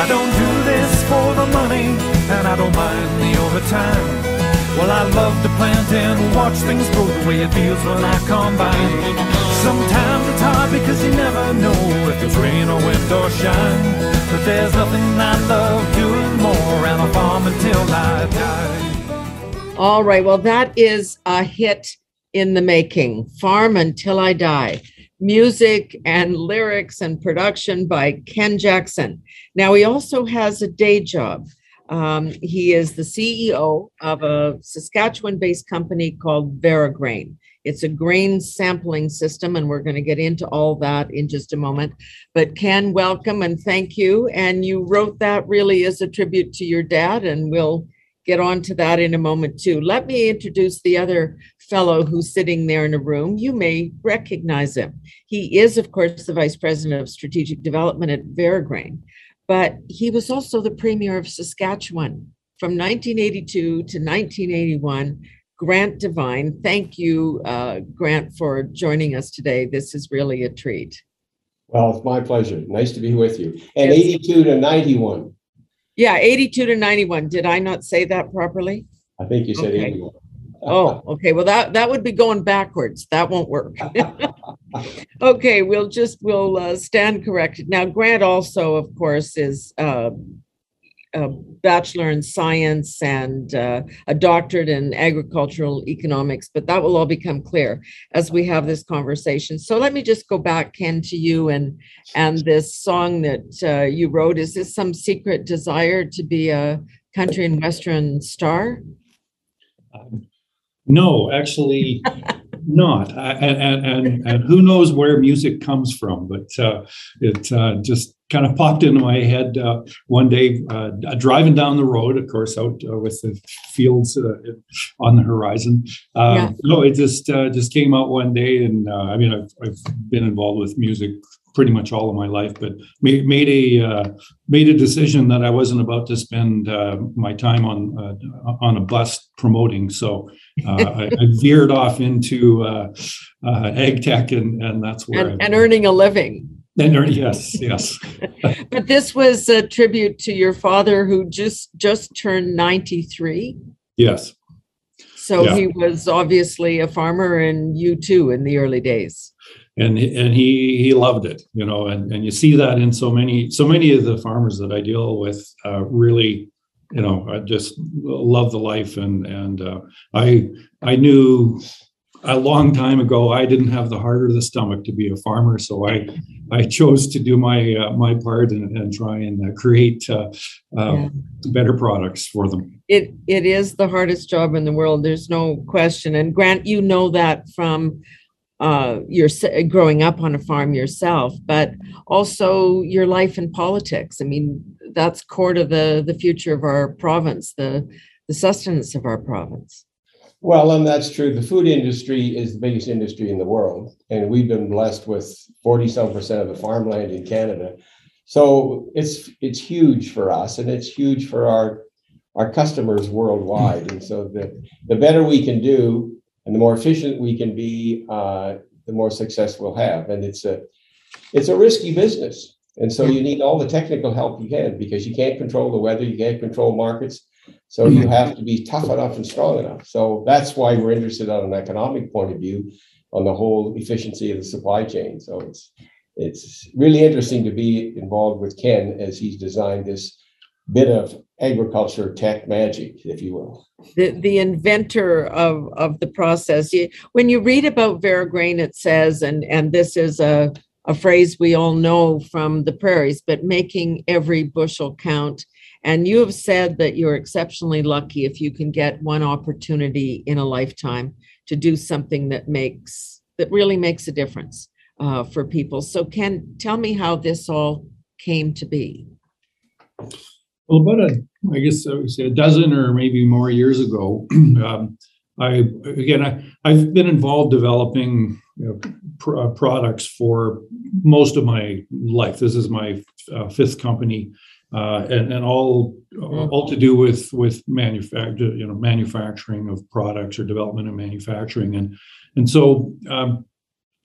I don't do this for the money, and I don't mind the overtime. Well, I love to plant and watch things grow the way it feels when I combine. Sometimes it's hard because you never know if it's rain or wind or shine. But there's nothing I love doing more, and I'll farm until I die. All right. Well, that is a hit in the making. Farm Until I Die. Music and lyrics and production by Ken Jackson. Now, he also has a day job. Um, he is the CEO of a Saskatchewan based company called Veragrain. It's a grain sampling system, and we're going to get into all that in just a moment. But Ken, welcome and thank you. And you wrote that really as a tribute to your dad, and we'll get on to that in a moment too. Let me introduce the other fellow who's sitting there in a room. You may recognize him. He is, of course, the vice president of strategic development at Veragrain, but he was also the premier of Saskatchewan from 1982 to 1981. Grant Devine, thank you, uh, Grant, for joining us today. This is really a treat. Well, it's my pleasure. Nice to be with you. And 82 to 91. Yeah, 82 to 91. Did I not say that properly? I think you said Okay. 81. Oh, okay. Well, that that would be going backwards. That won't work. okay, we'll just we'll uh, stand corrected. Now, Grant also, of course, is uh, a bachelor in science and uh, a doctorate in agricultural economics, but that will all become clear as we have this conversation. So let me just go back, Ken, to you and and this song that uh, you wrote. Is this some secret desire to be a country and western star? Um, No, actually, not. I- And, and, and, who knows where music comes from, but uh, it uh, just kind of popped into my head uh, one day, uh, driving down the road, of course, out uh, with the fields uh, on the horizon. Um, Yeah. No, it just uh, just came out one day, and uh, I mean, I've, I've been involved with music pretty much all of my life, but made made a uh, made a decision that I wasn't about to spend uh, my time on uh, on a bus promoting. So uh, I, I veered off into uh, uh, ag tech, and, and that's where and, and earning a living. and earn- yes, yes, But this was a tribute to your father who just just turned 93. yes, So Yeah. he was obviously a farmer and you too in the early days. And and he he loved it, you know, and and you see that in so many so many of the farmers that I deal with uh, really. You know, I just love the life, and and uh, I I knew a long time ago I didn't have the heart or the stomach to be a farmer, so I I chose to do my uh, my part and, and try and uh, create uh, uh, Yeah. better products for them. It it is the hardest job in the world. There's no question. And Grant, you know that from uh, your growing up on a farm yourself, but also your life in politics. I mean, that's core to the the future of our province, the the sustenance of our province. Well, and that's true. The food industry is the biggest industry in the world, and we've been blessed with 40 some percent of the farmland in Canada. So it's it's huge for us and it's huge for our our customers worldwide. And so the the better we can do and the more efficient we can be, uh, the more success we'll have. And it's a it's a risky business. And so you need all the technical help you can because you can't control the weather, you can't control markets. So you have to be tough enough and strong enough. So that's why we're interested on an economic point of view on the whole efficiency of the supply chain. So it's it's really interesting to be involved with Ken as he's designed this bit of agriculture tech magic, if you will. the the inventor of of the process. When you read about Veragrain, it says, and and this is a a phrase we all know from the prairies, but making every bushel count. And you have said that you're exceptionally lucky if you can get one opportunity in a lifetime to do something that makes that really makes a difference uh, for people. So, Ken, tell me how this all came to be. Well, about a, I guess I would say a dozen or maybe more years ago, um, I again I, I've been involved developing you know, pr- uh, products for most of my life. This is my uh, fifth company, uh, and and all all to do with with manufacture you know manufacturing of products or development and manufacturing, and and so um,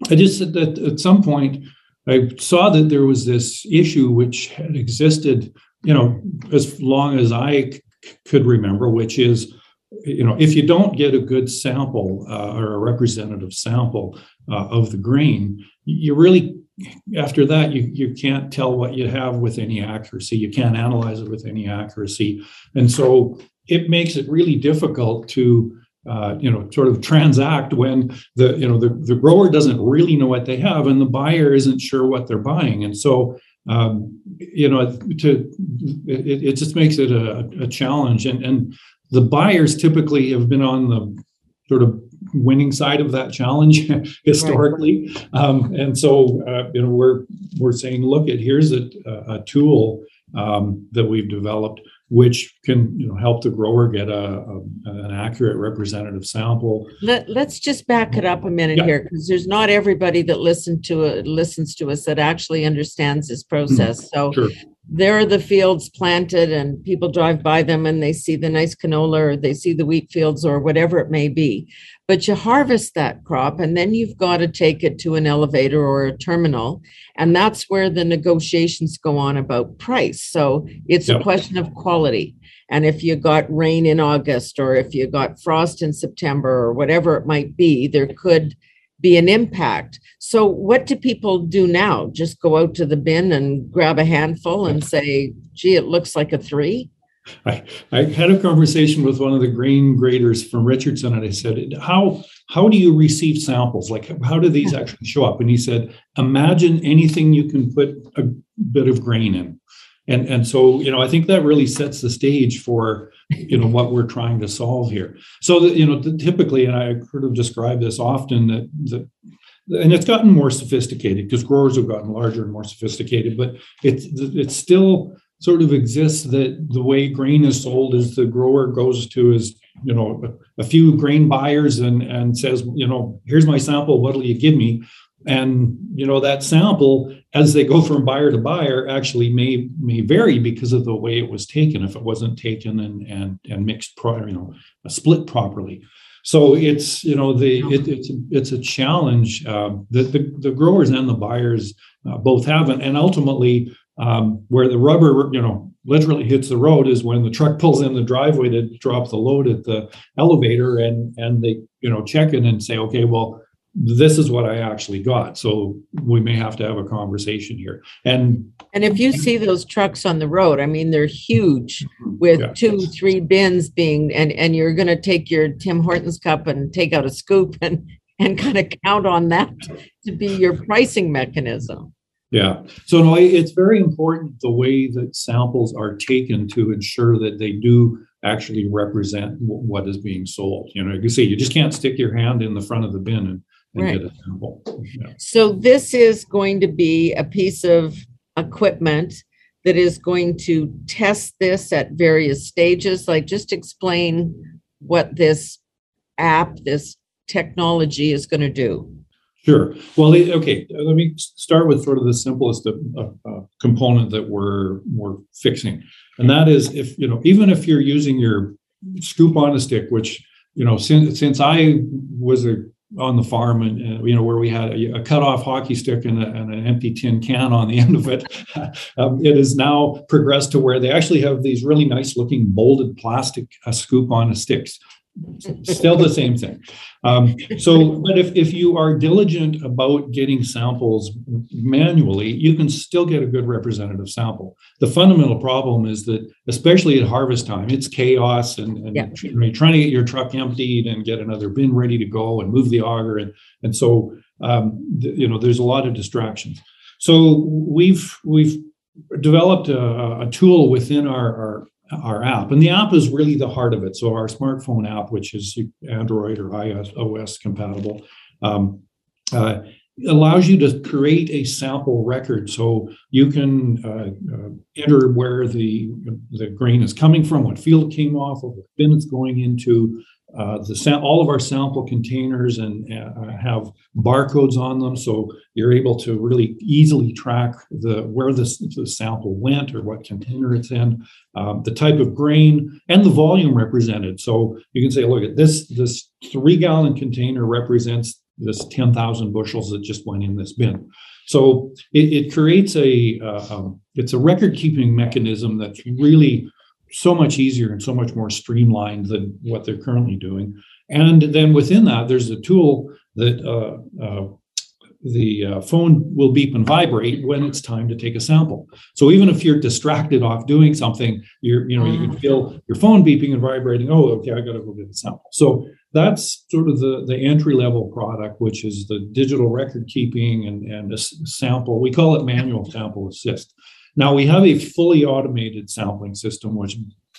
I just said that at some point I saw that there was this issue which had existed you know, as long as I c- could remember, which is, you know, if you don't get a good sample uh, or a representative sample uh, of the grain, you really, after that, you you can't tell what you have with any accuracy. You can't analyze it with any accuracy, and so it makes it really difficult to uh, you know sort of transact when the you know the, the grower doesn't really know what they have and the buyer isn't sure what they're buying and so um, you know to it, it just makes it a, a challenge. And and the buyers typically have been on the sort of winning side of that challenge historically. Um, and so uh, you know we're we're saying look at here's a, a tool um, that we've developed which can you know help the grower get a, a an accurate representative sample. Let, let's just back it up a minute Yeah. here because there's not everybody that listen to it listens to us that actually understands this process. So mm-hmm. Sure. there are the fields planted and people drive by them and they see the nice canola or they see the wheat fields or whatever it may be. But you harvest that crop and then you've got to take it to an elevator or a terminal. And that's where the negotiations go on about price. So it's a question of quality. And if you got rain in August or if you got frost in September or whatever it might be, there could be an impact. So what do people do now? Just go out to the bin and grab a handful and say, gee, it looks like a three? I, I had a conversation with one of the grain graders from Richardson, and I said, "How how do you receive samples? Like, how do these hmm. actually show up?" And he said, "Imagine anything you can put a bit of grain in." And and so you know, I think that really sets the stage for you know what we're trying to solve here. So that you know, typically, and I sort of describe this often that that. And it's gotten more sophisticated because growers have gotten larger and more sophisticated, but it's it's still sort of exists that the way grain is sold is the grower goes to his you know a, few grain buyers and and says you know here's my sample. What'll you give me? And you know that sample as they go from buyer to buyer actually may may vary because of the way it was taken if it wasn't taken and and and mixed pro, you know a split properly. So it's you know the it, it's it's a challenge um, that the, the growers and the buyers uh, both have. And, and ultimately um, where the rubber, you know, literally hits the road is when the truck pulls in the driveway to drop the load at the elevator, and and they, you know, check in and say, okay, well, this is what I actually got. So we may have to have a conversation here. And And if you see those trucks on the road, I mean, they're huge with Yeah. two, three bins being, and, and you're going to take your Tim Hortons cup and take out a scoop and, and kind of count on that to be your pricing mechanism. Yeah. So no, it- it's very important the way that samples are taken to ensure that they do actually represent wh- what is being sold. You know, you see, you just can't stick your hand in the front of the bin and, and Right. get a sample. Yeah. So this is going to be a piece of equipment that is going to test this at various stages. Like just explain what this app, this technology is going to do. Sure. Well, okay. Let me start with sort of the simplest of, uh, component that we're we're fixing, and that is if you know even if you're using your scoop on a stick, which you know since since I was a on the farm and uh, you know where we had a, a cut off hockey stick and, a, and an empty tin can on the end of it um, it has now progressed to where they actually have these really nice looking molded plastic uh, scoop on sticks still the same thing. Um, so but if, if you are diligent about getting samples manually you can still get a good representative sample. The fundamental problem is that especially at harvest time it's chaos and, and Yeah. you're trying to get your truck emptied and get another bin ready to go and move the auger and and so um, th- you know there's a lot of distractions. So we've we've developed a, a tool within our, our our app and the app is really the heart of it. So our smartphone app which is android or ios compatible um, uh, allows you to create a sample record. So you can uh, uh, enter where the the grain is coming from what field came off of what bin it's going into uh, all of our sample containers and uh, have barcodes on them so you're able to really easily track the where the sample went or what container it's in um, the type of grain and the volume represented so you can say look at this this three gallon container represents this 10,000 bushels that just went in this bin. So it, it creates a uh, um, it's a record keeping mechanism that's really so much easier and so much more streamlined than what they're currently doing. And then within that, there's a tool that uh, uh, the uh, phone will beep and vibrate when it's time to take a sample. So even if you're distracted off doing something, you're you know you can mm. feel your phone beeping and vibrating. Oh, okay, I got to go get a sample. So that's sort of the the entry level product, which is the digital record keeping and and a sample. We call it manual sample assist. Now we have a fully automated sampling system which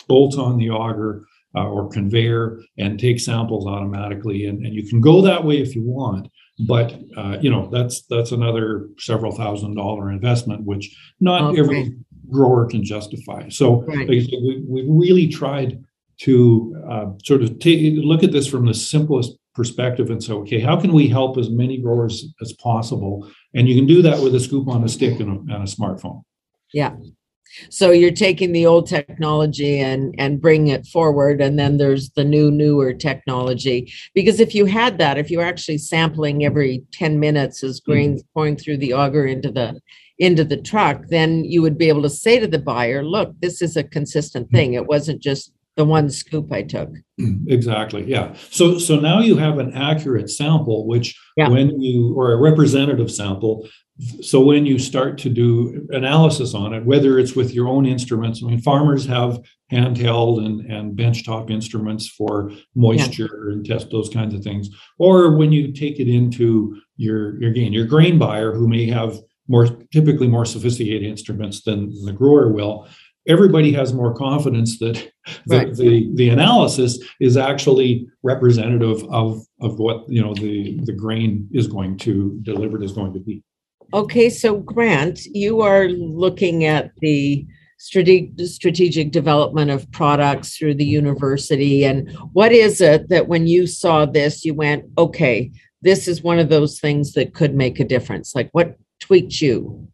bolts on the auger. Uh, or conveyor and take samples automatically and, and you can go that way if you want but uh, you know that's that's another several thousand dollar investment which not okay. every grower can justify so right. we, we really tried to uh, sort of take look at this from the simplest perspective and say okay how can we help as many growers as possible and you can do that with a scoop on a stick and a, and a smartphone yeah so you're taking the old technology and and bringing it forward and then there's the new newer technology because if you had that if you're actually sampling every 10 minutes as mm-hmm. grains mm-hmm. pouring through the auger into the into the truck then you would be able to say to the buyer look this is a consistent thing it wasn't just the one scoop i took mm, exactly yeah so so now you have an accurate sample which yeah. when you or a representative sample so when you start to do analysis on it whether it's with your own instruments i mean farmers have handheld and, and benchtop instruments for moisture yeah. and test those kinds of things or when you take it into your your gain your grain buyer who may have more typically more sophisticated instruments than the grower will everybody has more confidence that the, right. the, the analysis is actually representative of of what you know the the grain is going to delivered is going to be Okay, so Grant, you are looking at the strategic strategic development of products through the university and what is it that when you saw this you went okay this is one of those things that could make a difference like what tweaked you?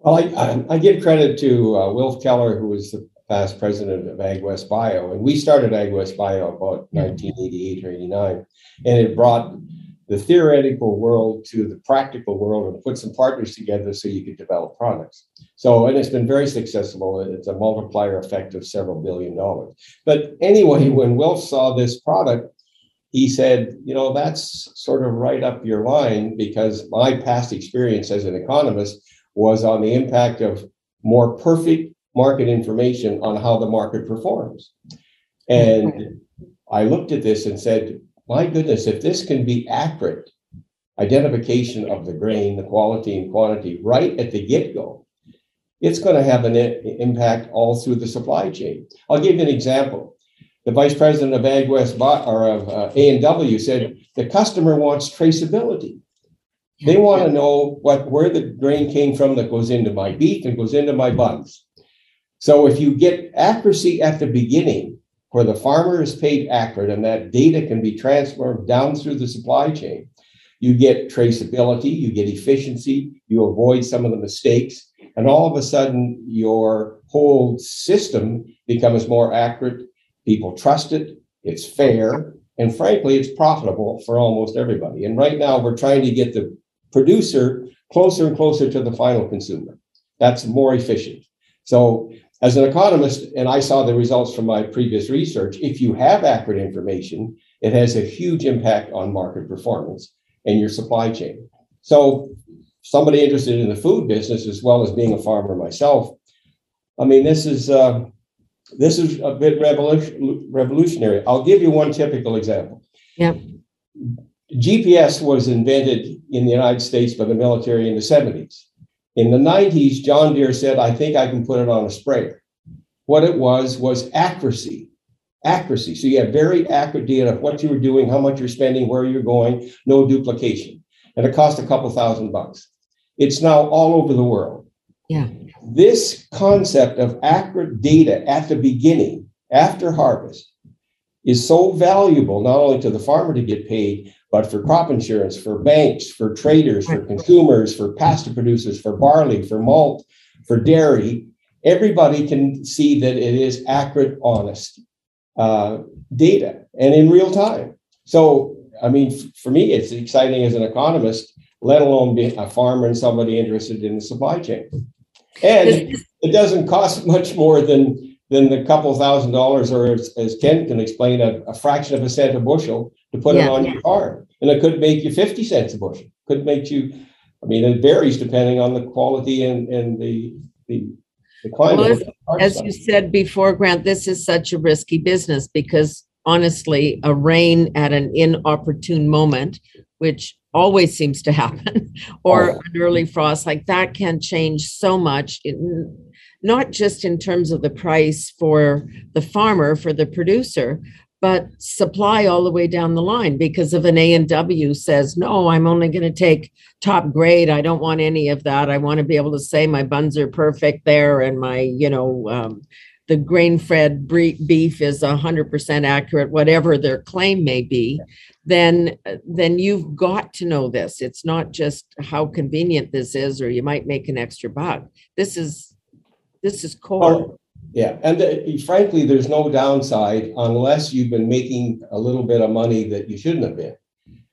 Well i, I, I give credit to uh, wilf keller who was the past president of agwest bio and we started agwest bio about 1988 or 89 and it brought the theoretical world to the practical world and put some partners together so you could develop products. So, and it's been very successful. It's a multiplier effect of several billion dollars. But anyway, when Wilf saw this product, he said, you know, that's sort of right up your line because my past experience as an economist was on the impact of more perfect market information on how the market performs. And mm-hmm. I looked at this and said, my goodness, if this can be accurate identification of the grain, the quality and quantity right at the get go, it's going to have an impact all through the supply chain. I'll give you an example. The vice president of AgWest or of uh, A&W said the customer wants traceability. They want to know what where the grain came from that goes into my beef and goes into my buns. So if you get accuracy at the beginning, where the farmer is paid accurate and that data can be transferred down through the supply chain, you get traceability, you get efficiency, you avoid some of the mistakes, and all of a sudden your whole system becomes more accurate. People trust it, it's fair, and frankly, it's profitable for almost everybody. And right now, we're trying to get the producer closer and closer to the final consumer. That's more efficient. So as an economist, and I saw the results from my previous research, if you have accurate information, it has a huge impact on market performance and your supply chain. So, somebody interested in the food business as well as being a farmer myself, I mean, this is uh, this is a bit revolution, revolutionary. I'll give you one typical example. Yeah. GPS was invented in the United States by the military in the 70s. In the 90s, John Deere said, I think I can put it on a sprayer. What it was was accuracy. Accuracy. So you have very accurate data of what you were doing, how much you're spending, where you're going, no duplication. And it cost a couple thousand bucks. It's now all over the world. Yeah. This concept of accurate data at the beginning, after harvest, is so valuable not only to the farmer to get paid, but for crop insurance, for banks, for traders, for consumers, for pasta producers, for barley, for malt, for dairy, everybody can see that it is accurate, honest uh, data and in real time. So I mean, f- for me, it's exciting as an economist, let alone be a farmer and somebody interested in the supply chain. And it doesn't cost much more than than the couple thousand dollars, or as, as Ken can explain, a, a fraction of a cent a bushel to put it Yeah. on your farm. And it could make you 50 cents a bushel. Could make you, I mean, it varies depending on the quality and, and the, the, the climate. Well, the As you said before, Grant, this is such a risky business because honestly, a rain at an inopportune moment, which always seems to happen, or Oh. an early frost like that can change so much. in- Not just in terms of the price for the farmer, for the producer, but supply all the way down the line because if an A and W says, no, I'm only going to take top grade. I don't want any of that. I want to be able to say my buns are perfect there and my, you know, um, the grain fed beef is hundred percent accurate, whatever their claim may be, then, then you've got to know this. It's not just how convenient this is, or you might make an extra buck. This is, this is core. Yeah, and uh, frankly, there's no downside unless you've been making a little bit of money that you shouldn't have been.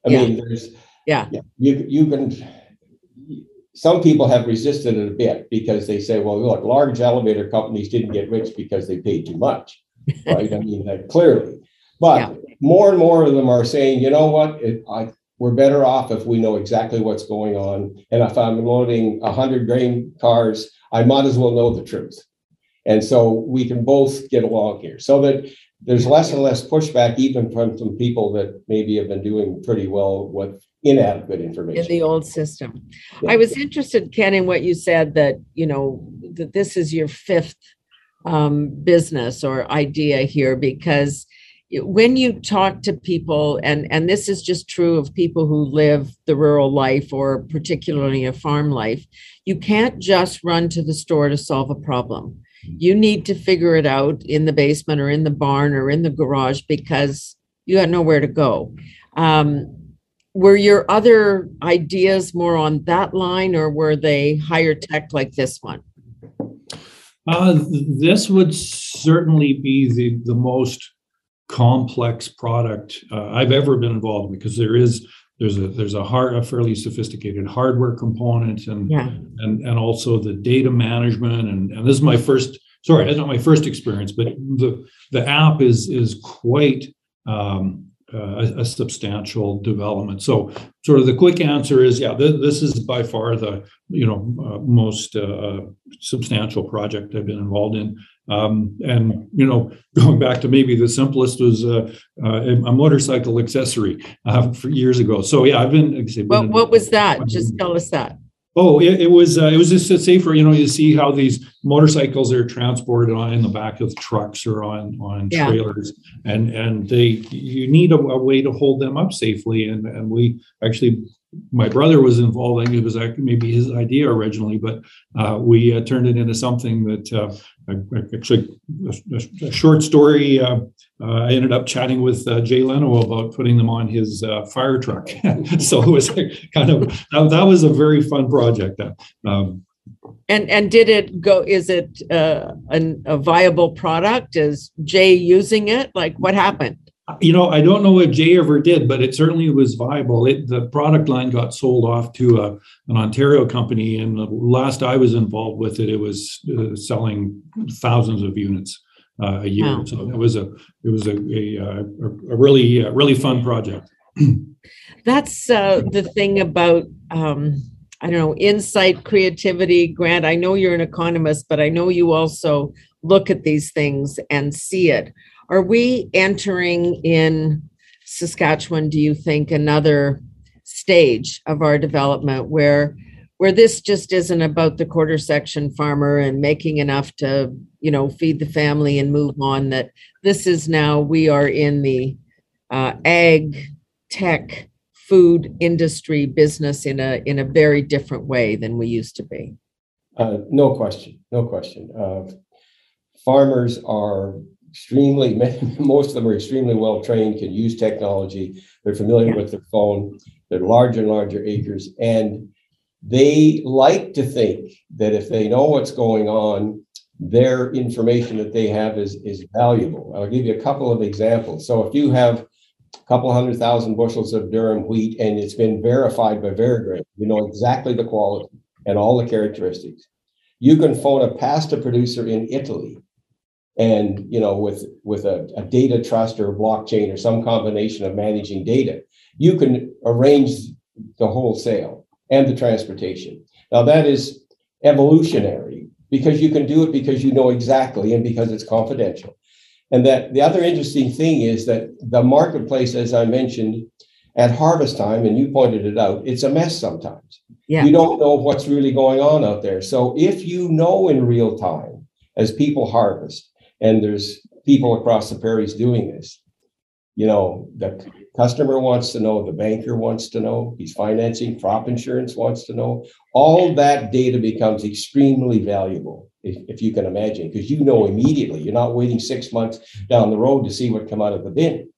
I Yeah. mean, there's. Yeah. You, you can, some people have resisted it a bit because they say, well, look, large elevator companies didn't get rich because they paid too much, right? I mean, that clearly. Yeah. But more and more of them are saying, you know what, it, I, we're better off if we know exactly what's going on. And if I'm loading a hundred grain cars, I might as well know the truth. And so we can both get along here so that there's less and less pushback, even from some people that maybe have been doing pretty well with inadequate information. in the old system. Yeah. I was interested, Ken, in what you said that, you know, that this is your fifth um, business or idea here because when you talk to people, and and this is just true of people who live the rural life or particularly a farm life, you can't just run to the store to solve a problem. You need to figure it out in the basement or in the barn or in the garage because you got nowhere to go. Um, were your other ideas more on that line or were they higher tech like this one? Uh, this would certainly be the, the most complex product uh, I've ever been involved in because there is there's a there's a hard a fairly sophisticated hardware component and Yeah. and and also the data management and, and this is my first sorry that's not my first experience but the the app is is quite um, uh, a, a substantial development so sort of the quick answer is yeah th- this is by far the you know uh, most uh, substantial project I've been involved in um, and you know going back to maybe the simplest was uh, uh, a motorcycle accessory uh, for years ago so yeah I've been, I say, been in- what was that? Just tell us that. Oh, it, it was uh, it was just a safer. You know, you see how these motorcycles are transported on in the back of trucks or on on Yeah. trailers, and and they you need a, a way to hold them up safely. And and we actually, my brother was involved. I think it was maybe his idea originally, but uh, we uh, turned it into something that uh, actually a, a- a short story. Uh, uh, I ended up chatting with uh, Jay Leno about putting them on his uh, fire truck. so it was kind of that, that was a very fun project. Uh, Um, And, and did it go, is it uh, an, a viable product? Is Jay using it? Like what happened? you know, I don't know what Jay ever did, but it certainly was viable. It, the product line got sold off to a, an Ontario company, and the last I was involved with it, it was uh, selling thousands of units uh, a year. Wow. So it was a it was a a, uh, a, a really uh, really fun project. That's uh, the thing about, um, I don't know, insight, creativity. Grant, I know you're an economist, but I know you also look at these things and see it. Are we entering in Saskatchewan, do you think, another stage of our development where where this just isn't about the quarter section farmer and making enough to, you know, feed the family and move on, that this is now we are in the uh, ag tech food industry business in a in a very different way than we used to be. Uh, no question, no question. Uh, farmers are extremely, most of them are extremely well trained, can use technology. They're familiar Yeah. with their phone. They're larger and larger acres, and they like to think that if they know what's going on, their information that they have is is valuable. I'll give you a couple of examples. So if you have a couple hundred thousand bushels of durum wheat, and it's been verified by Veragrain. you know exactly the quality and all the characteristics. You can phone a pasta producer in Italy, and you know, with with a, a data trust or blockchain or some combination of managing data, you can arrange the wholesale and the transportation. Now that is evolutionary because you can do it because you know exactly and because it's confidential. And that the other interesting thing is that the marketplace, as I mentioned, at harvest time, and you pointed it out, it's a mess sometimes. Yeah. You don't know what's really going on out there. So if you know in real time, as people harvest, and there's people across the prairies doing this, you know, the customer wants to know, the banker wants to know, he's financing, crop insurance wants to know. All that data becomes extremely valuable, if, if you can imagine, because you know immediately. You're not waiting six months down the road to see what come out of the bin.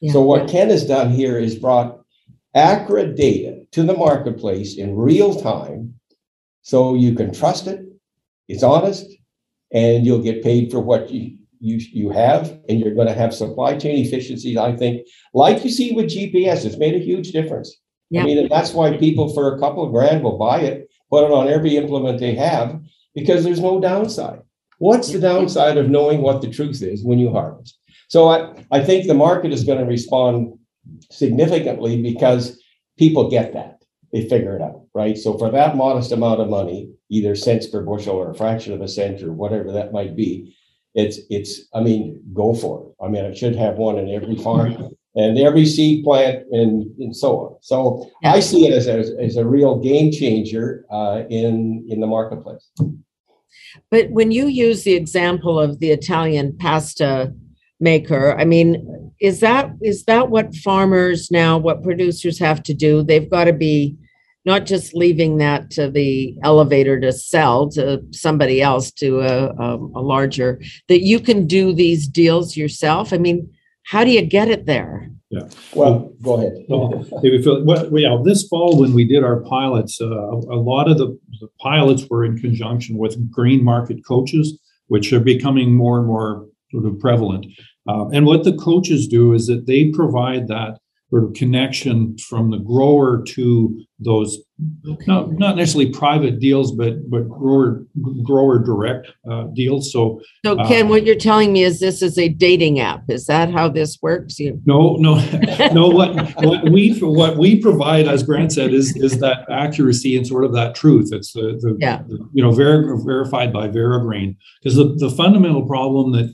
Yeah. So what Ken has done here is brought accurate data to the marketplace in real time, so you can trust it. It's honest, and you'll get paid for what you you you have, and you're going to have supply chain efficiencies. I think, like you see with GPS, it's made a huge difference. Yeah. I mean, that's why people for a couple of grand will buy it, put it on every implement they have, because there's no downside. What's the downside of knowing what the truth is when you harvest? So I, I think the market is going to respond significantly because people get that. They figure it out, right? So for that modest amount of money, either cents per bushel or a fraction of a cent or whatever that might be, it's it's I mean, go for it. I mean, it should have one in every farm and every seed plant and, and so on. So I see it as a, as a real game changer uh, in in the marketplace. But when you use the example of the Italian pasta maker, I mean, is that is that what farmers now, what producers have to do? They've got to be not just leaving that to the elevator to sell to somebody else to a, a, a larger that you can do these deals yourself. I mean, how do you get it there? Yeah. Well, go ahead. Well, maybe feel, well, yeah, this fall when we did our pilots, uh, a lot of the, the pilots were in conjunction with grain market coaches, which are becoming more and more sort of prevalent. Uh, and what the coaches do is that they provide that sort of connection from the grower to those not, not necessarily private deals, but but grower grower direct uh, deals. So So Ken, what you're telling me is this is a dating app. Is that how this works? You no, no, no. What what we what we provide, as Grant said, is is that accuracy and sort of that truth. It's the, the, Yeah. the you know ver- verified by Veragrain because the the fundamental problem that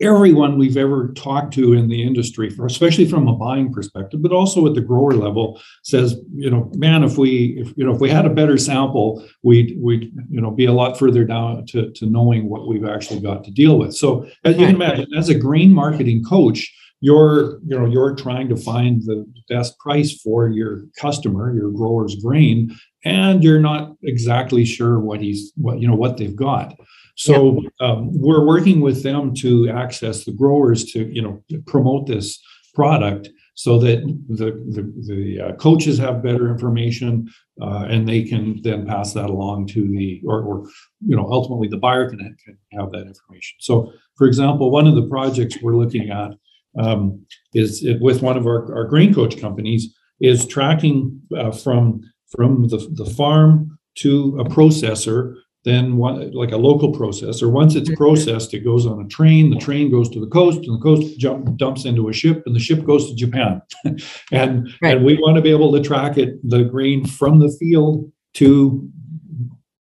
everyone we've ever talked to in the industry, for, especially from a buying perspective, but also at the grower level, says, you know, man, if we, if you know, if we had a better sample, we'd, we'd, you know, be a lot further down to, to knowing what we've actually got to deal with. So, as you can imagine, as a grain marketing coach, you're, you know, you're trying to find the best price for your customer, your grower's grain, and you're not exactly sure what he's, what you know, what they've got. So um, we're working with them to access the growers to you know promote this product so that the the, the uh, coaches have better information uh, and they can then pass that along to the or, or you know ultimately the buyer can, can have that information. So for example, one of the projects we're looking at um, is with one of our, our grain coach companies is tracking uh, from from the, the farm to a processor then one like a local processor once it's processed it goes on a train the train goes to the coast and the coast jump, dumps into a ship and the ship goes to japan and Right. and we want to be able to track it the grain from the field to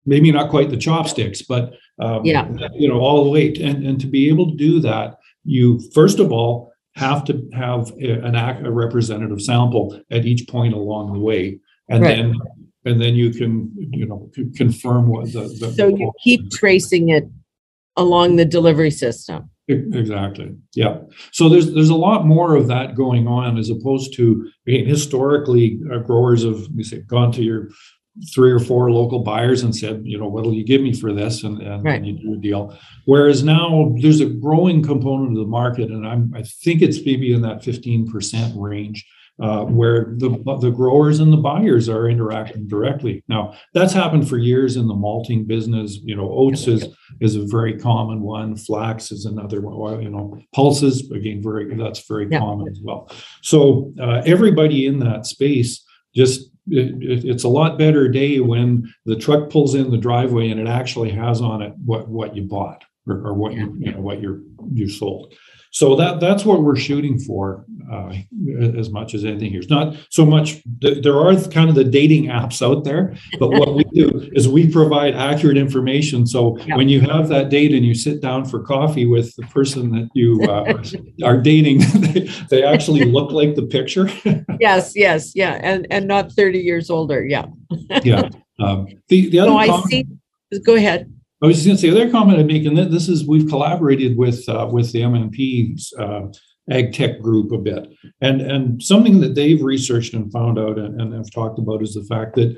maybe not quite the chopsticks but um, Yeah. you know all the way and and to be able to do that you first of all have to have a- an act, a representative sample at each point along the way and Right. then and then you can you know confirm what the, the so you keep tracing it along the delivery system. Exactly. Yeah. So there's there's a lot more of that going on as opposed to being historically uh, growers have we say gone to your three or four local buyers and said, you know, what'll you give me for this, and, and, Right. you do a deal. Whereas now there's a growing component of the market, and I'm I think it's maybe in that 15% range uh, where the the growers and the buyers are interacting directly. Now that's happened for years in the malting business. You know, oats is is a very common one. Flax is another one. You know, pulses again very that's very yeah. common as well. So uh, everybody in that space just it, it's a lot better day when the truck pulls in the driveway and it actually has on it what what you bought or, or what you you know what you're you sold. So that that's what we're shooting for uh, as much as anything here. It's not so much. There are kind of the dating apps out there, but what we do is we provide accurate information. So yeah. when you have that date and you sit down for coffee with the person that you uh, are dating, they, they actually look like the picture. yes, yes, yeah, and and not thirty years older. Yeah. yeah. Um, the the other. So I see. Go ahead. I was just going to say, the other comment I'd make, and this is we've collaborated with uh, with the MNP's uh, ag tech group a bit, and and something that they've researched and found out and, and have talked about is the fact that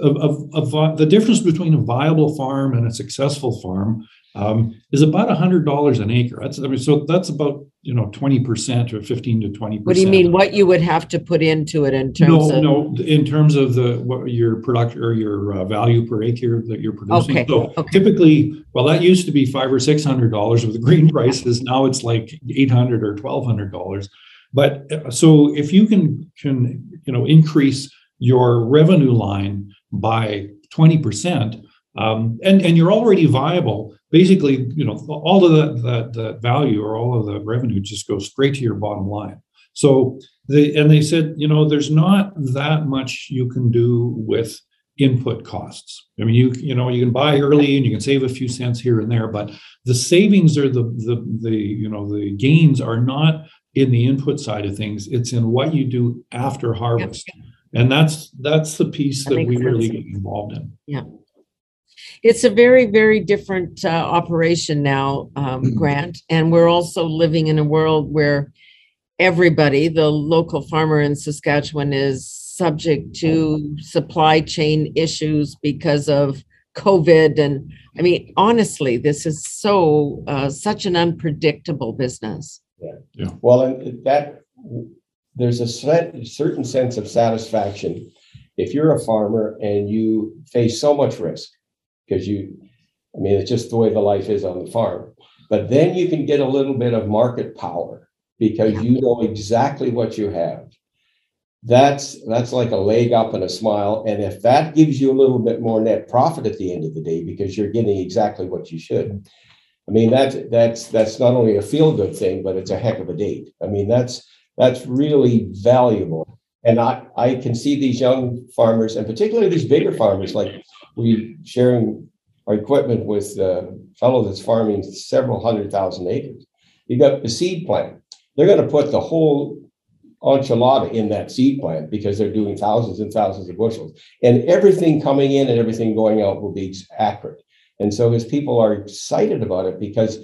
of, of, of, the difference between a viable farm and a successful farm um, is about hundred dollars an acre. That's I mean, so that's about you know twenty percent or fifteen to twenty percent. What do you mean? What you would have to put into it in terms no, of no, in terms of the what your production or your uh, value per acre that you're producing. Okay. So okay. typically, well, that used to be five or six hundred dollars with the green prices. now it's like eight hundred or twelve hundred dollars. But uh, so if you can can you know increase your revenue line by twenty percent. Um, and and you're already viable basically, you know, all of that, that, that value or all of the revenue just goes straight to your bottom line. So they, and they said, you know, there's not that much you can do with input costs. I mean, you you know you can buy early and you can save a few cents here and there, but the savings or the the the you know the gains are not in the input side of things. It's in what you do after harvest, yep. And that's that's the piece that, that we sense. really get involved in. Yeah it's a very very different uh, operation now um, mm-hmm. grant and we're also living in a world where everybody the local farmer in saskatchewan is subject to supply chain issues because of covid and i mean honestly this is so uh, such an unpredictable business yeah, yeah. well and that there's a certain sense of satisfaction if you're a farmer and you face so much risk because you, I mean, it's just the way the life is on the farm. But then you can get a little bit of market power because you know exactly what you have. That's that's like a leg up and a smile. And if that gives you a little bit more net profit at the end of the day because you're getting exactly what you should, I mean that's that's that's not only a feel good thing, but it's a heck of a date. I mean that's that's really valuable. And I, I can see these young farmers and particularly these bigger farmers like we sharing our equipment with a fellow that's farming several hundred thousand acres. You got the seed plant. They're going to put the whole enchilada in that seed plant because they're doing thousands and thousands of bushels. And everything coming in and everything going out will be accurate. And so his people are excited about it because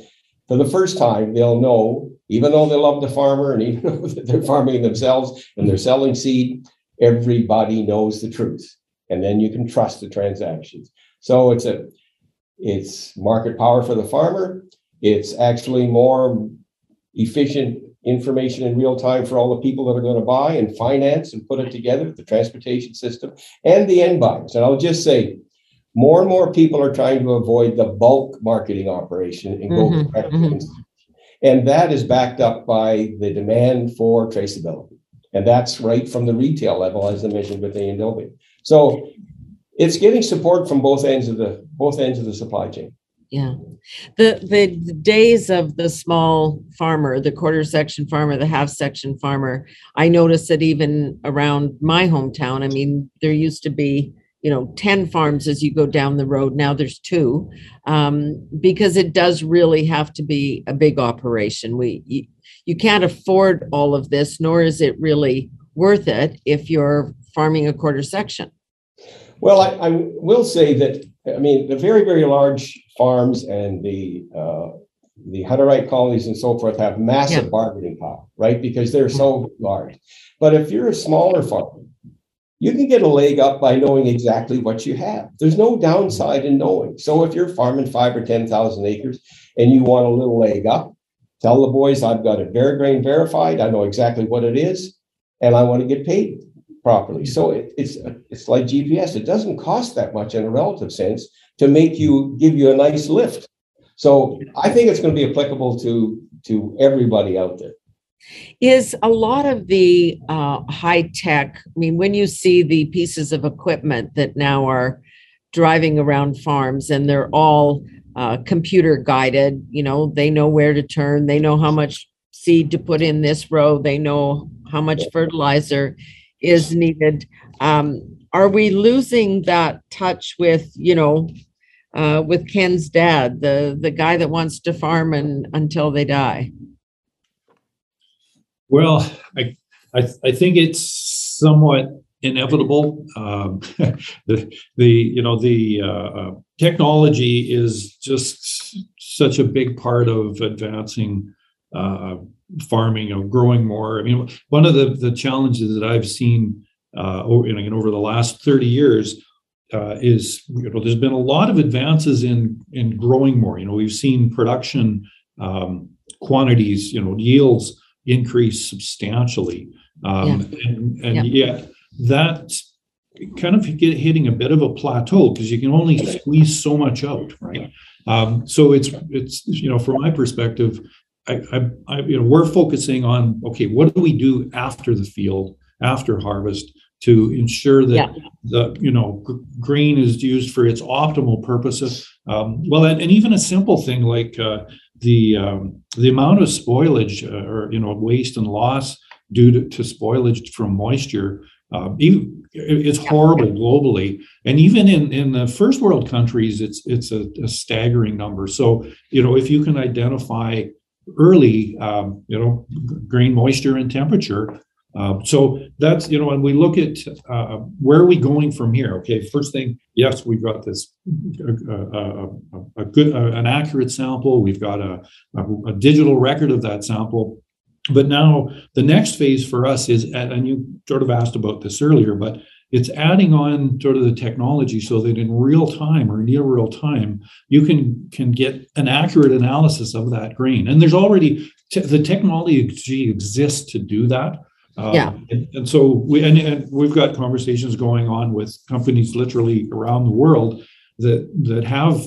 for the first time they'll know, even though they love the farmer and even though they're farming themselves and they're selling seed, everybody knows the truth and then you can trust the transactions. So it's a it's market power for the farmer. It's actually more efficient information in real time for all the people that are going to buy and finance and put it together, the transportation system and the end buyers. And I'll just say, more and more people are trying to avoid the bulk marketing operation and go mm-hmm, mm-hmm. And that is backed up by the demand for traceability. And that's right from the retail level, as I mentioned with A&W. So it's getting support from both ends of the both ends of the supply chain. Yeah. The, the, the days of the small farmer, the quarter section farmer, the half section farmer, I noticed that even around my hometown, I mean, there used to be, you know, 10 farms as you go down the road. Now there's two, um, because it does really have to be a big operation. We, you, you can't afford all of this, nor is it really worth it if you're farming a quarter section. Well, I, I will say that I mean the very very large farms and the uh, the Hutterite colonies and so forth have massive yeah. bargaining power, right? Because they're so large. But if you're a smaller farmer, you can get a leg up by knowing exactly what you have. There's no downside in knowing. So if you're farming five or ten thousand acres and you want a little leg up, tell the boys I've got it Veragrain verified. I know exactly what it is and I want to get paid properly. So it, it's it's like GPS. It doesn't cost that much in a relative sense to make you give you a nice lift. So I think it's going to be applicable to to everybody out there. Is a lot of the uh, high tech, I mean, when you see the pieces of equipment that now are driving around farms and they're all uh, computer guided, you know, they know where to turn, they know how much seed to put in this row, they know how much fertilizer is needed. Um, are we losing that touch with, you know, uh, with Ken's dad, the the guy that wants to farm and, until they die? Well, I, I, I think it's somewhat inevitable. Um, the, the, you know, the uh, uh, technology is just such a big part of advancing uh, farming, of growing more. I mean, one of the, the challenges that I've seen uh, over, know, over the last 30 years uh, is, you know, there's been a lot of advances in, in growing more. You know, we've seen production um, quantities, you know, yields increase substantially. Um, yeah. And, and yeah. yet that's kind of get, hitting a bit of a plateau because you can only squeeze so much out, right? Um, so it's it's you know from my perspective, I, I, I, you know we're focusing on okay, what do we do after the field, after harvest, to ensure that yeah. the you know g- grain is used for its optimal purposes. Um, well, and, and, even a simple thing like uh, the um, the amount of spoilage uh, or you know waste and loss due to, to spoilage from moisture uh, even, it's horrible globally. And even in, in the first world countries it's it's a, a staggering number. So you know if you can identify early um, you know grain moisture and temperature uh, so that's you know when we look at uh, where are we going from here? Okay first thing yes we've got this uh, uh, a good an accurate sample. We've got a, a, a digital record of that sample. But now the next phase for us is and you sort of asked about this earlier but it's adding on sort of the technology so that in real time or near real time you can can get an accurate analysis of that grain. And there's already te- the technology exists to do that um, yeah. And, and, so we and, and, we've got conversations going on with companies literally around the world that that have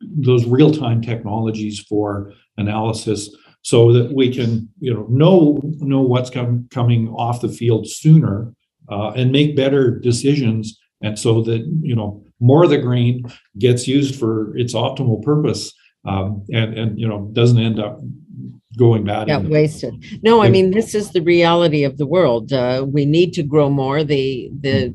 those real-time technologies for analysis so that we can you know know know what's com- coming off the field sooner uh, and make better decisions and so that you know more of the grain gets used for its optimal purpose um, and and you know doesn't end up going bad yeah wasted. No i mean this is the reality of the world. Uh, we need to grow more. The the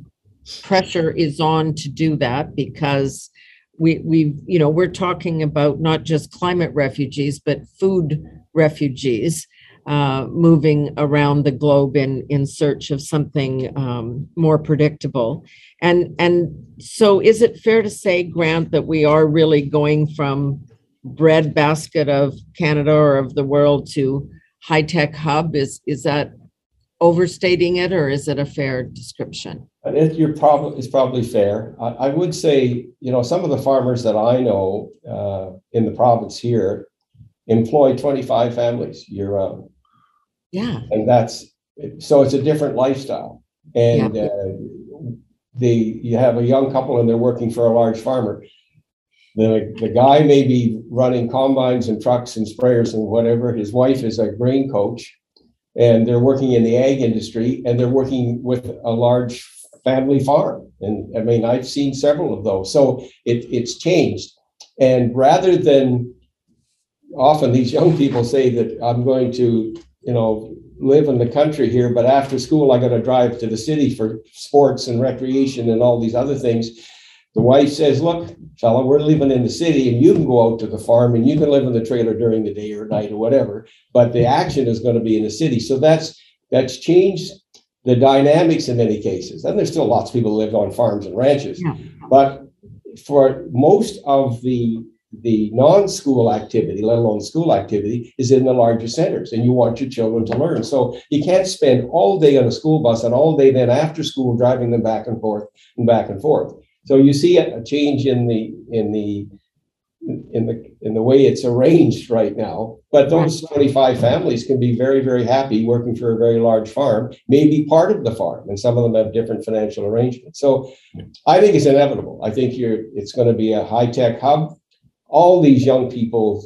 pressure is on to do that because we we you know we're talking about not just climate refugees but food refugees uh, moving around the globe in in search of something um, more predictable. And and so is it fair to say grant that we are really going from bread basket of canada or of the world to high tech hub is is that overstating it or is it a fair description it, you're probably it's probably fair I, I, would say you know some of the farmers that i know uh, in the province here employ 25 families year round. Yeah. And that's so it's a different lifestyle. And yeah. uh, the you have a young couple and they're working for a large farmer. The, the guy may be running combines and trucks and sprayers and whatever. His wife is a grain coach, and they're working in the ag industry and they're working with a large family farm. And I mean, I've seen several of those. So it, it's changed. And rather than often these young people say that I'm going to, you know, live in the country here, but after school I got to drive to the city for sports and recreation and all these other things. The wife says, "Look, fella, we're living in the city, and you can go out to the farm and you can live in the trailer during the day or night or whatever. But the action is going to be in the city. So that's that's changed the dynamics in many cases. And there's still lots of people who live on farms and ranches, yeah. but for most of the the non-school activity, let alone school activity, is in the larger centers, and you want your children to learn. So you can't spend all day on a school bus and all day then after school driving them back and forth and back and forth. So you see a change in the in the in the in the way it's arranged right now. But those 25 families can be very, very happy working for a very large farm, maybe part of the farm, and some of them have different financial arrangements. So I think it's inevitable. I think you're it's going to be a high-tech hub. All these young people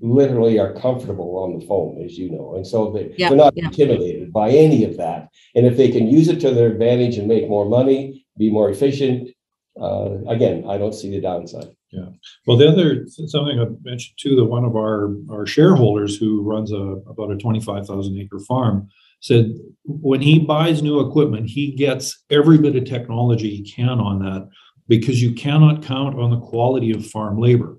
literally are comfortable on the phone, as you know, and so they, Yeah, they're not yeah. intimidated by any of that. And if they can use it to their advantage and make more money, be more efficient, uh, again, I don't see the downside. Yeah. Well, the other, something I mentioned too, that one of our, our shareholders who runs a, about a twenty-five thousand acre farm said when he buys new equipment, he gets every bit of technology he can on that because you cannot count on the quality of farm labor.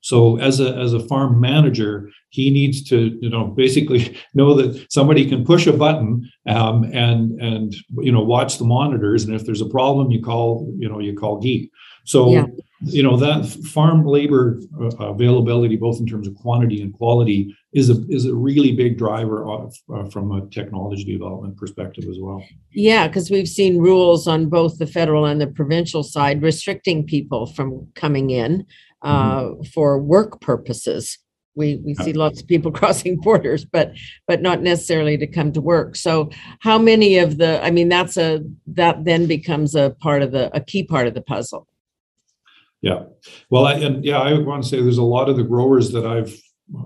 So as a, as a farm manager, he needs to, you know, basically know that somebody can push a button um, and, and, you know, watch the monitors. And if there's a problem, you call, you know, you call Geek. So Yeah. you know that farm labor uh, availability both in terms of quantity and quality is a is a really big driver of, uh, from a technology development perspective as well Yeah, because we've seen rules on both the federal and the provincial side restricting people from coming in uh, for work purposes. We we see lots of people crossing borders, but but not necessarily to come to work. So how many of the? I mean, that's a that then becomes a part of the a key part of the puzzle. yeah well I, and yeah i want to say there's a lot of the growers that i've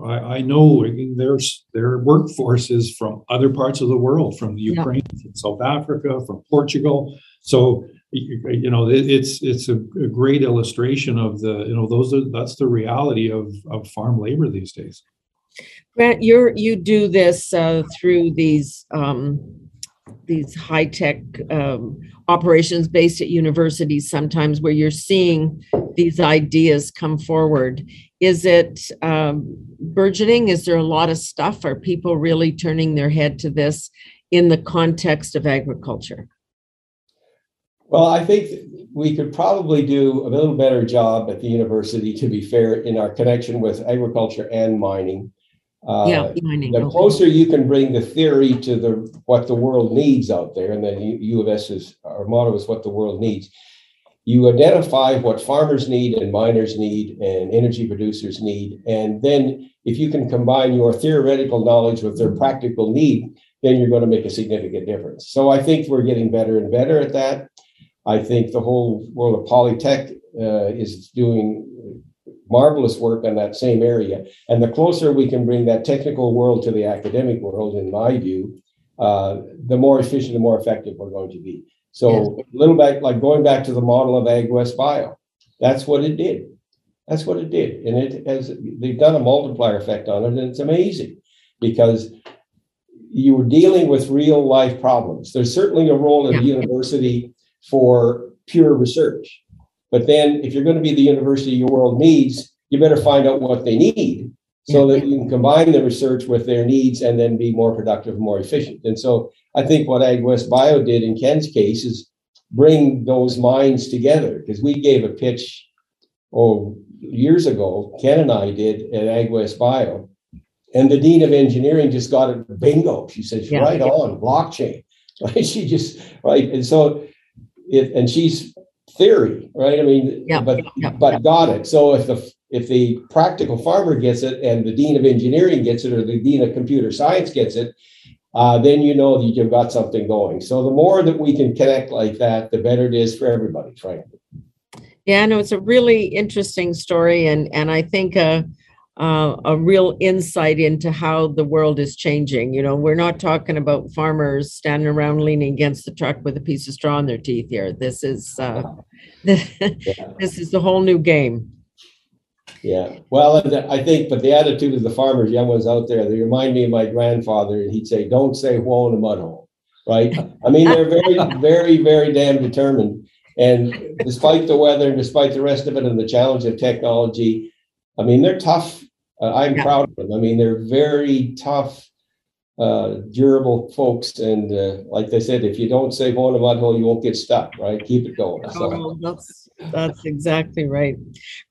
I, I know I mean, there's their workforce is from other parts of the world, from the Yeah. Ukraine, from South Africa, from Portugal. So you, know it, it's it's a, a great illustration of the you know those are that's the reality of of farm labor these days. Grant, you're you do this uh, through these um, these high tech um, operations based at universities. Sometimes where you're seeing these ideas come forward. Is it um, burgeoning? Is there a lot of stuff? Are people really turning their head to this in the context of agriculture? Well, I think we could probably do a little better job at the university, to be fair, in our connection with agriculture and mining. Uh, yeah, mining. the okay. closer you can bring the theory to the what the world needs out there, and the U, of S is our motto is what the world needs. You identify what farmers need and miners need and energy producers need, and then if you can combine your theoretical knowledge with their practical need, then you're going to make a significant difference. So I think we're getting better and better at that. I think the whole world of Polytech uh, is doing marvelous work on that same area. And the closer we can bring that technical world to the academic world, in my view, uh, the more efficient and more effective we're going to be. So a little back, like going back to the model of Ag West Bio, that's what it did. That's what it did, and it has. They've done a multiplier effect on it, and it's amazing because you were dealing with real life problems. There's certainly a role in the university for pure research. But then if you're going to be the university your world needs, you better find out what they need so that you can combine the research with their needs and then be more productive, more efficient. And so I think what Ag West Bio did in Ken's case is bring those minds together because we gave a pitch oh years ago, Ken and I did at Ag West Bio. And the dean of engineering just got it bingo. She says, Yeah. right on, blockchain. Right. She just right. And so it and she's theory, right? I mean, Yeah, but yeah, but got it. So if the if the practical farmer gets it and the dean of engineering gets it or the dean of computer science gets it, uh, then you know that you've got something going. So the more that we can connect like that, the better it is for everybody, frankly. Yeah, no, it's a really interesting story, and and I think a uh, a real insight into how the world is changing. You know, we're not talking about farmers standing around leaning against the truck with a piece of straw in their teeth here. This is uh, this is the whole new game. Yeah. Well, I think, but the attitude of the farmers, young ones out there, they remind me of my grandfather, and he'd say, "Don't say whoa in a mud hole." Right? I mean, they're very, very, very damn determined. And despite the weather, despite the rest of it, and the challenge of technology, I mean, they're tough. Uh, I'm Yeah. proud of them. I mean, they're very tough, uh, durable folks. And uh, like they said, if you don't say whoa in a mud hole, you won't get stuck. Right? Keep it going. So. Oh, that's that's exactly right.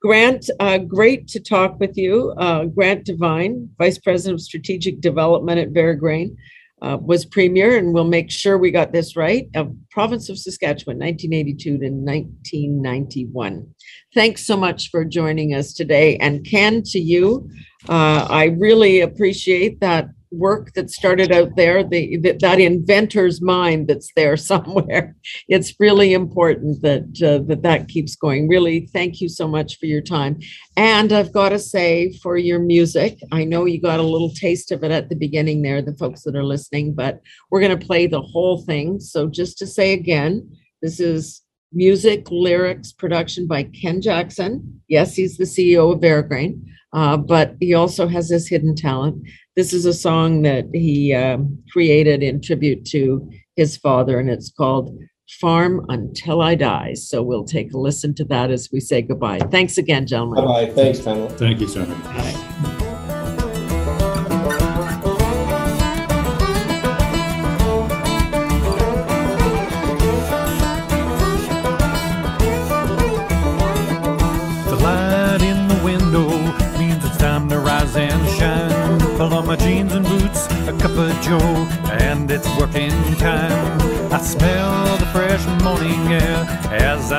Grant, uh, great to talk with you. Uh, Grant Devine, Vice President of Strategic Development at Veragrain. Uh, was premier, and we'll make sure we got this right, of province of Saskatchewan, 1982 to 1991. Thanks so much for joining us today. And Ken, to you, uh, I really appreciate that work that started out there, the, that, that inventor's mind that's there somewhere. It's really important that, uh, that that keeps going. Really, thank you so much for your time. And I've got to say, for your music, I know you got a little taste of it at the beginning there, the folks that are listening, but we're going to play the whole thing. So just to say again, this is music, lyrics, production by Ken Jackson. Yes, he's the CEO of Veragrain, uh, but he also has this hidden talent. This is a song that he um, created in tribute to his father, and it's called Farm Until I Die. So we'll take a listen to that as we say goodbye. Thanks again, gentlemen. Bye bye. Thanks, Pamela. Thank you, Senator.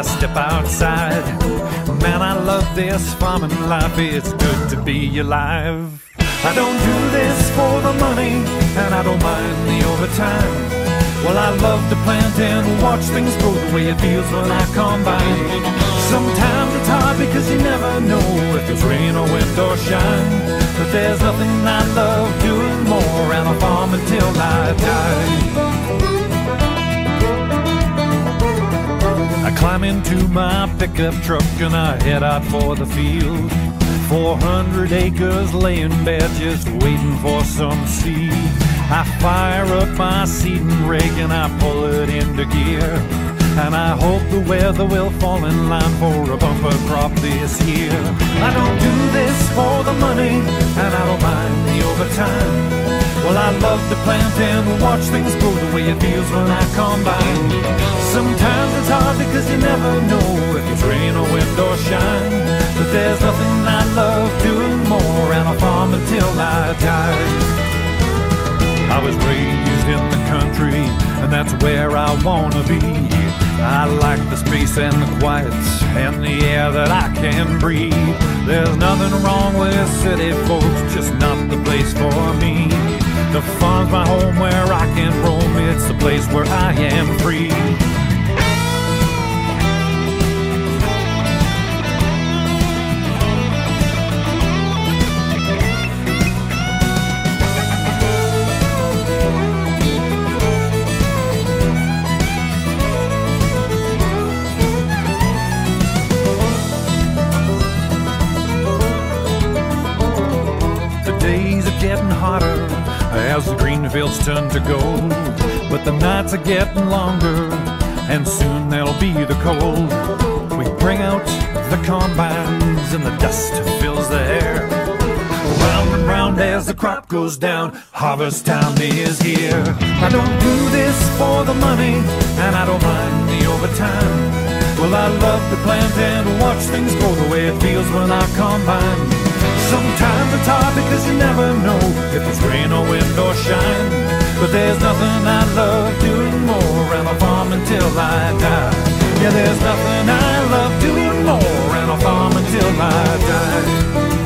Step outside. Man, I love this farming life. It's good to be alive. I don't do this for the money, and I don't mind the overtime. Well, I love to plant and watch things grow the way it feels when I combine. Sometimes it's hard because you never know if it's rain or wind or shine. But there's nothing I love doing more and I farm until I die. Climb into my pickup truck and I head out for the field. 400 acres laying bare just waiting for some seed. I fire up my seeding rig and I pull it into gear. And I hope the weather will fall in line for a bumper crop this year. I don't do this for the money, and I don't mind the overtime. Well, I love to plant and watch things grow the way it feels when I combine. Sometimes it's hard because you never know if it's rain or wind or shine. But there's nothing I love doing more, and I'll farm until I die. I was raised in the country, and that's where I wanna be. I like the space and the quiet and the air that I can breathe. There's nothing wrong with city folks, just not the place for me. The farm's my home where I can roam, it's the place where I am free. Turn to gold. But the nights are getting longer, and soon there'll be the cold. We bring out the combines, and the dust fills the air. Round and round as the crop goes down, harvest time is here. I don't do this for the money, and I don't mind the overtime. Well, I love to plant and watch things grow the way it feels when I combine. Sometimes it's hard because you never know if it's rain or wind or shine. But there's nothing I love doing more and I'll farm until I die. Yeah, there's nothing I love doing more and I'll farm until I die.